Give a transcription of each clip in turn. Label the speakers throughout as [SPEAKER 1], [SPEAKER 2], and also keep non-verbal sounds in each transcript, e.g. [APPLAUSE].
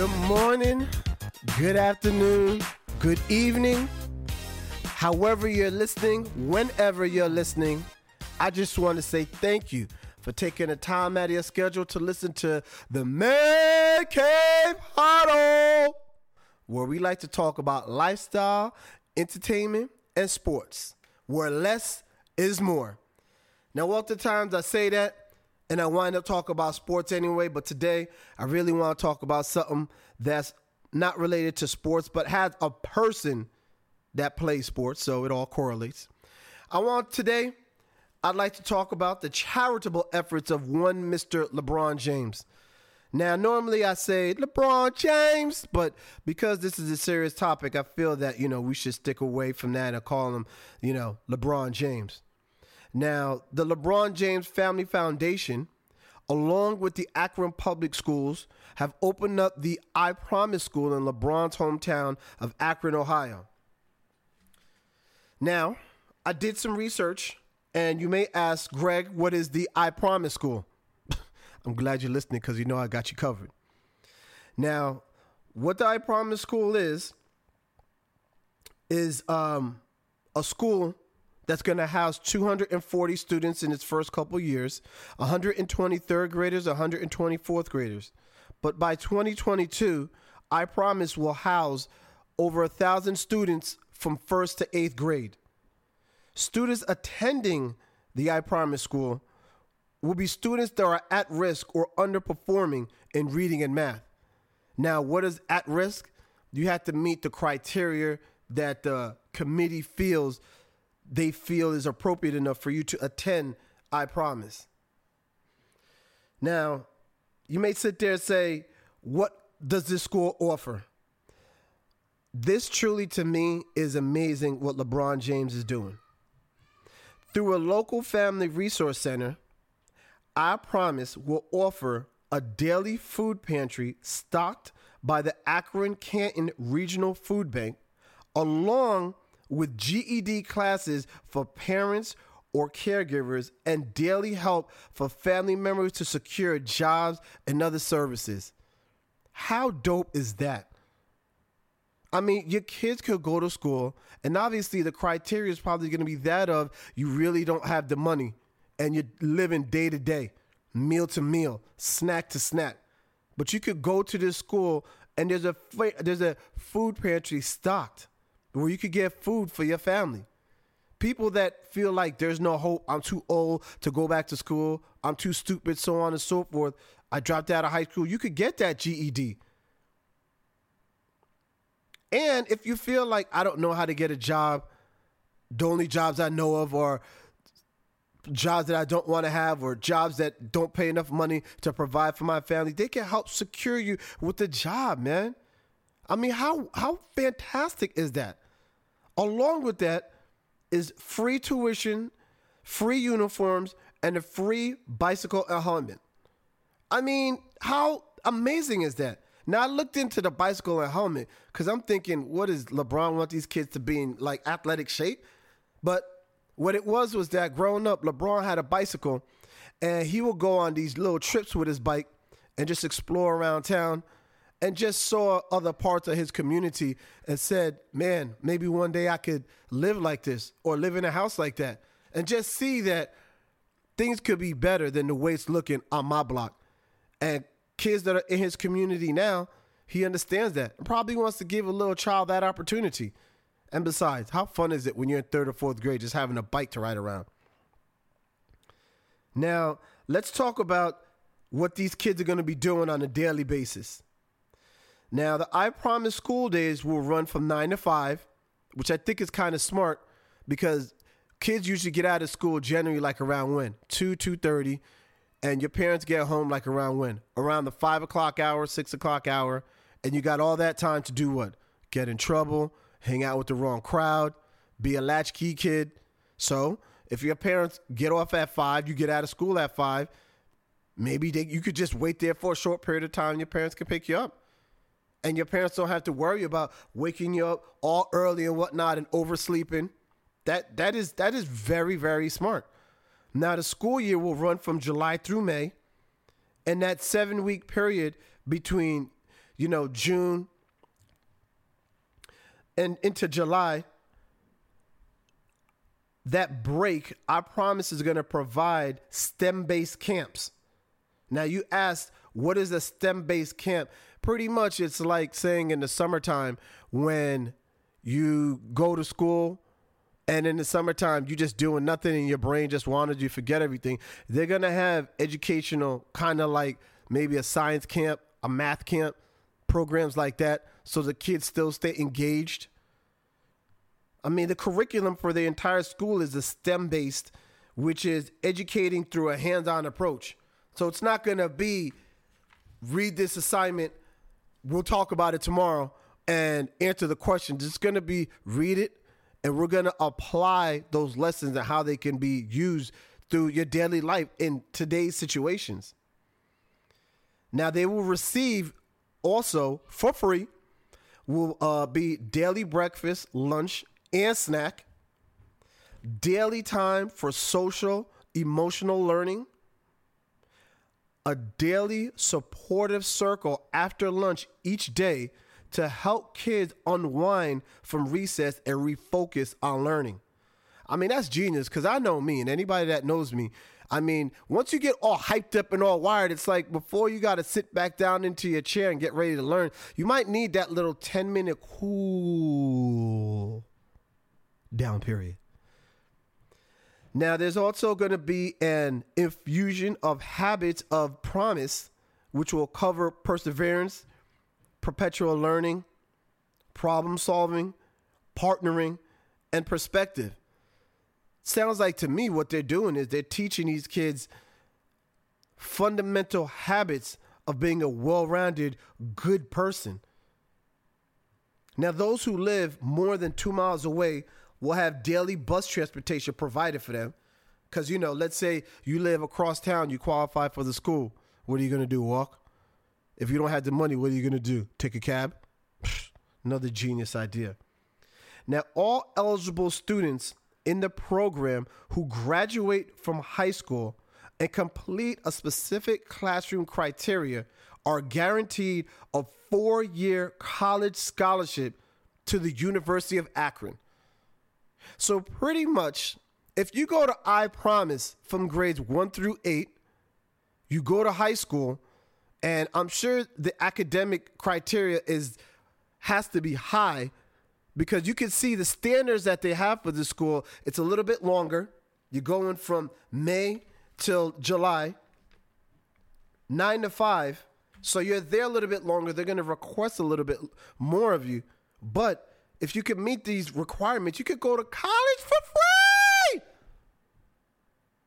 [SPEAKER 1] Good morning, good afternoon, good evening. However, you're listening, whenever you're listening, I just want to say thank you for taking the time out of your schedule to listen to the Man Cave Huddle, where we like to talk about lifestyle, entertainment, and sports, where less is more. Now, oftentimes I say that and I wind up talking about sports anyway, but today I really want to talk about something that's not related to sports, but has a person that plays sports, so it all correlates. I want today, I'd like to talk about the charitable efforts of one Mr. LeBron James. Now, normally I say LeBron James, but because this is a serious topic, I feel that, you know, we should stick away from that and call him, you know, LeBron James. Now, the LeBron James Family Foundation, along with the Akron Public Schools, have opened up the I Promise School in LeBron's hometown of Akron, Ohio. Now, I did some research, and you may ask, Greg, what is the I Promise School? [LAUGHS] I'm glad you're listening because you know I got you covered. Now, what the I Promise School is, is um, a school that's going to house 240 students in its first couple years, 120 third graders, 120 fourth graders. But by 2022, I promise will house over a thousand students from first to eighth grade. Students attending the I Promise School will be students that are at risk or underperforming in reading and math. Now, what is at risk? You have to meet the criteria that the committee feels they feel is appropriate enough for you to attend I Promise. Now, you may sit there and say, What does this school offer? This truly to me is amazing what LeBron James is doing. Through a local family resource center, I Promise will offer a daily food pantry stocked by the Akron Canton Regional Food Bank, along with GED classes for parents or caregivers and daily help for family members to secure jobs and other services. How dope is that? I mean, your kids could go to school, and obviously the criteria is probably going to be that of you really don't have the money and you're living day to day, meal to meal, snack to snack. But you could go to this school and there's a there's a food pantry stocked where you could get food for your family. People that feel like there's no hope, I'm too old to go back to school, I'm too stupid, so on and so forth. I dropped out of high school. You could get that GED. And if you feel like I don't know how to get a job, the only jobs I know of are jobs that I don't want to have or jobs that don't pay enough money to provide for my family, they can help secure you with a job, man. I mean, how how fantastic is that? Along with that is free tuition, free uniforms, and a free bicycle helmet. I mean, how amazing is that? Now I looked into the bicycle and helmet because I'm thinking, what does LeBron want these kids to be in like athletic shape? But what it was was that growing up, LeBron had a bicycle and he would go on these little trips with his bike and just explore around town and just saw other parts of his community and said, man, maybe one day I could live like this or live in a house like that and just see that things could be better than the way it's looking on my block. And kids that are in his community now, he understands that and probably wants to give a little child that opportunity. And besides, how fun is it when you're in third or fourth grade just having a bike to ride around? Now, let's talk about what these kids are going to be doing on a daily basis. Now, the I Promise school days will run from 9 to 5, which I think is kind of smart because kids usually get out of school generally like around when? 2, 2.30, and your parents get home like around when? Around the 5 o'clock hour, 6 o'clock hour, and you got all that time to do what? Get in trouble, hang out with the wrong crowd, be a latchkey kid. So, if your parents get off at 5, you get out of school at 5, maybe they, you could just wait there for a short period of time, your parents can pick you up and your parents don't have to worry about waking you up all early and whatnot and oversleeping. That that is that is very very smart. Now the school year will run from July through May, and that seven week period between you know, June and into July, that break, I promise, is going to provide STEM based camps. Now, you asked, what is a STEM based camp? Pretty much, it's like saying in the summertime when you go to school and in the summertime you're just doing nothing and your brain just wanted you forget everything. They're going to have educational kind of like maybe a science camp a math camp programs like that so the kids still stay engaged. I mean the curriculum for the entire school is a stem based which is educating through a hands-on approach. So it's not going to be read this assignment we'll talk about it tomorrow and answer the question it's going to be read it and we're going to apply those lessons and how they can be used through your daily life in today's situations. Now, they will receive also for free will uh, be daily breakfast, lunch, and snack, daily time for social, emotional learning, a daily supportive circle after lunch each day to help kids unwind from recess and refocus on learning. I mean, that's genius because I know me and anybody that knows me. I mean, once you get all hyped up and all wired, it's like before you got to sit back down into your chair and get ready to learn, you might need that little 10 minute cool down period. Now, there's also going to be an infusion of habits of promise, which will cover perseverance, perpetual learning, problem solving, partnering, and perspective. Sounds like to me what they're doing is they're teaching these kids fundamental habits of being a well rounded, good person. Now, those who live more than two miles away will have daily bus transportation provided for them. Because, you know, let's say you live across town, you qualify for the school. What are you going to do? Walk? If you don't have the money, what are you going to do? Take a cab? Another genius idea. Now, all eligible students in the program who graduate from high school and complete a specific classroom criteria are guaranteed a four year college scholarship to the University of Akron. So, pretty much, if you go to I Promise from grades one through eight, you go to high school, and I'm sure the academic criteria is has to be high because you can see the standards that they have for the school. It's a little bit longer. You're going from May till July, nine to five. So you're there a little bit longer. They're going to request a little bit more of you. But if you can meet these requirements, you could go to college for free.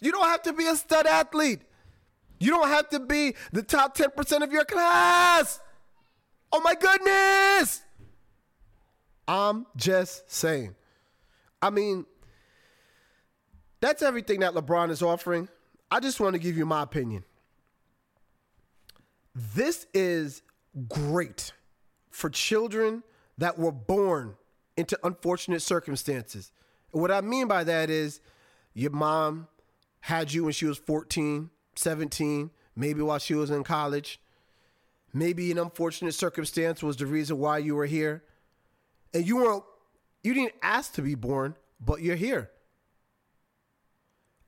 [SPEAKER 1] You don't have to be a stud athlete. You don't have to be the top 10% of your class. Oh my goodness. I'm just saying. I mean, that's everything that LeBron is offering. I just want to give you my opinion. This is great for children that were born into unfortunate circumstances. What I mean by that is your mom had you when she was 14 17, maybe while she was in college. Maybe an unfortunate circumstance was the reason why you were here. And you weren't you didn't ask to be born, but you're here.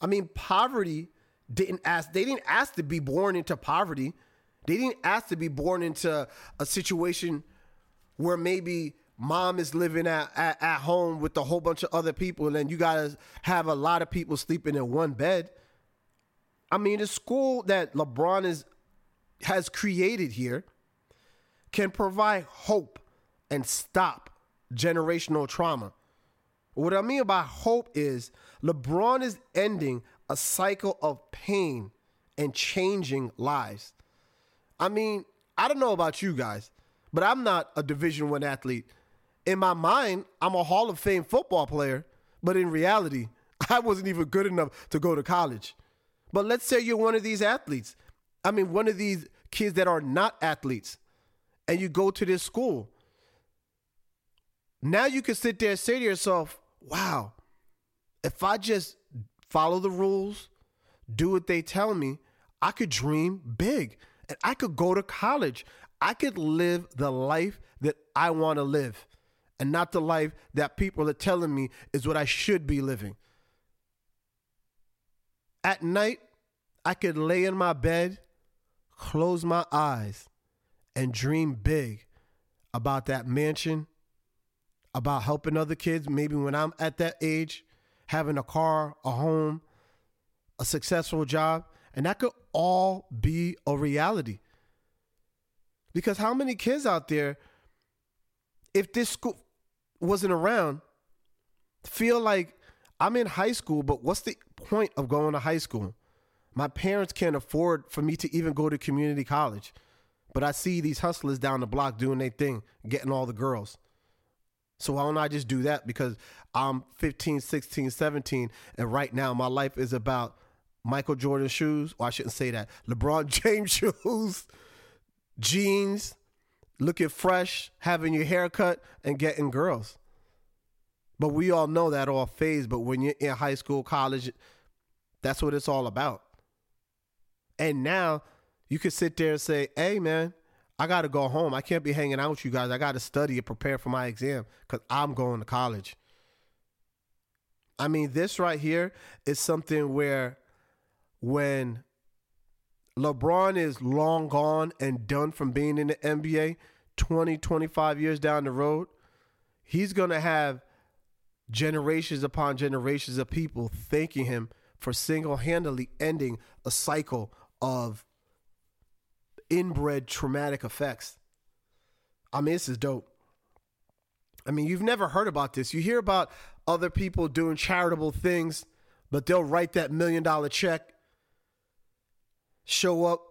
[SPEAKER 1] I mean, poverty didn't ask they didn't ask to be born into poverty. They didn't ask to be born into a situation where maybe mom is living at, at, at home with a whole bunch of other people and then you gotta have a lot of people sleeping in one bed. I mean, the school that LeBron is has created here can provide hope and stop generational trauma. What I mean by hope is LeBron is ending a cycle of pain and changing lives. I mean, I don't know about you guys, but I'm not a Division 1 athlete. In my mind, I'm a Hall of Fame football player, but in reality, [LAUGHS] I wasn't even good enough to go to college. But let's say you're one of these athletes. I mean, one of these kids that are not athletes, and you go to this school. Now you can sit there and say to yourself, wow, if I just follow the rules, do what they tell me, I could dream big and I could go to college. I could live the life that I want to live and not the life that people are telling me is what I should be living. At night, I could lay in my bed, close my eyes, and dream big about that mansion, about helping other kids, maybe when I'm at that age, having a car, a home, a successful job, and that could all be a reality. Because how many kids out there, if this school wasn't around, feel like I'm in high school, but what's the point of going to high school? My parents can't afford for me to even go to community college. But I see these hustlers down the block doing their thing, getting all the girls. So why don't I just do that? Because I'm 15, 16, 17, and right now my life is about Michael Jordan shoes. Well, I shouldn't say that. LeBron [LAUGHS] James shoes, jeans, looking fresh, having your hair cut, and getting girls. But we all know that all phase. But when you're in high school, college, that's what it's all about. And now you can sit there and say, hey, man, I got to go home. I can't be hanging out with you guys. I got to study and prepare for my exam because I'm going to college. I mean, this right here is something where when LeBron is long gone and done from being in the NBA 20, 25 years down the road, he's going to have generations upon generations of people thanking him for single handedly ending a cycle of inbred traumatic effects. I mean, this is dope. I mean, you've never heard about this. You hear about other people doing charitable things, but they'll write that million dollar check show up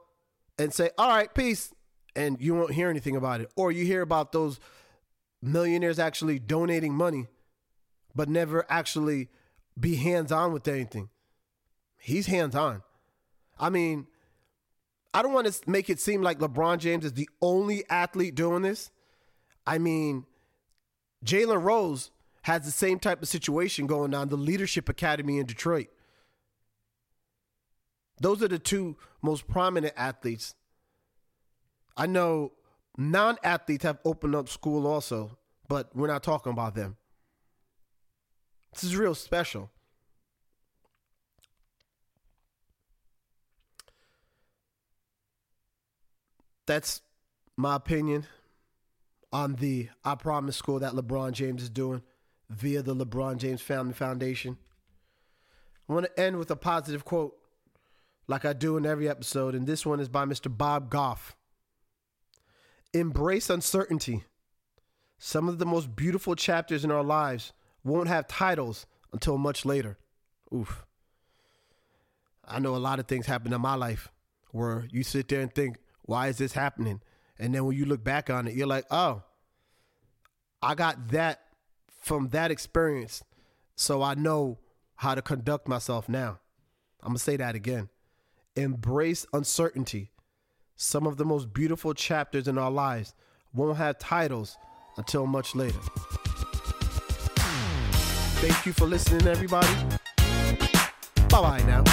[SPEAKER 1] and say, all right, peace. And you won't hear anything about it. Or you hear about those millionaires actually donating money, but never actually be hands on with anything. He's hands on. I mean, I don't want to make it seem like LeBron James is the only athlete doing this. I mean, Jalen Rose has the same type of situation going on, the Leadership Academy in Detroit. Those are the two most prominent athletes. I know non athletes have opened up school also, but we're not talking about them. This is real special. That's my opinion on the I Promise School that LeBron James is doing via the LeBron James Family Foundation. I want to end with a positive quote like I do in every episode, and this one is by Mr. Bob Goff. Embrace uncertainty. Some of the most beautiful chapters in our lives won't have titles until much later. Oof. I know a lot of things happen in my life where you sit there and think, why is this happening? And then when you look back on it, you're like, oh, I got that from that experience. So I know how to conduct myself now. I'm going to say that again. Embrace uncertainty. Some of the most beautiful chapters in our lives won't have titles until much later. Thank you for listening, everybody. Bye bye now.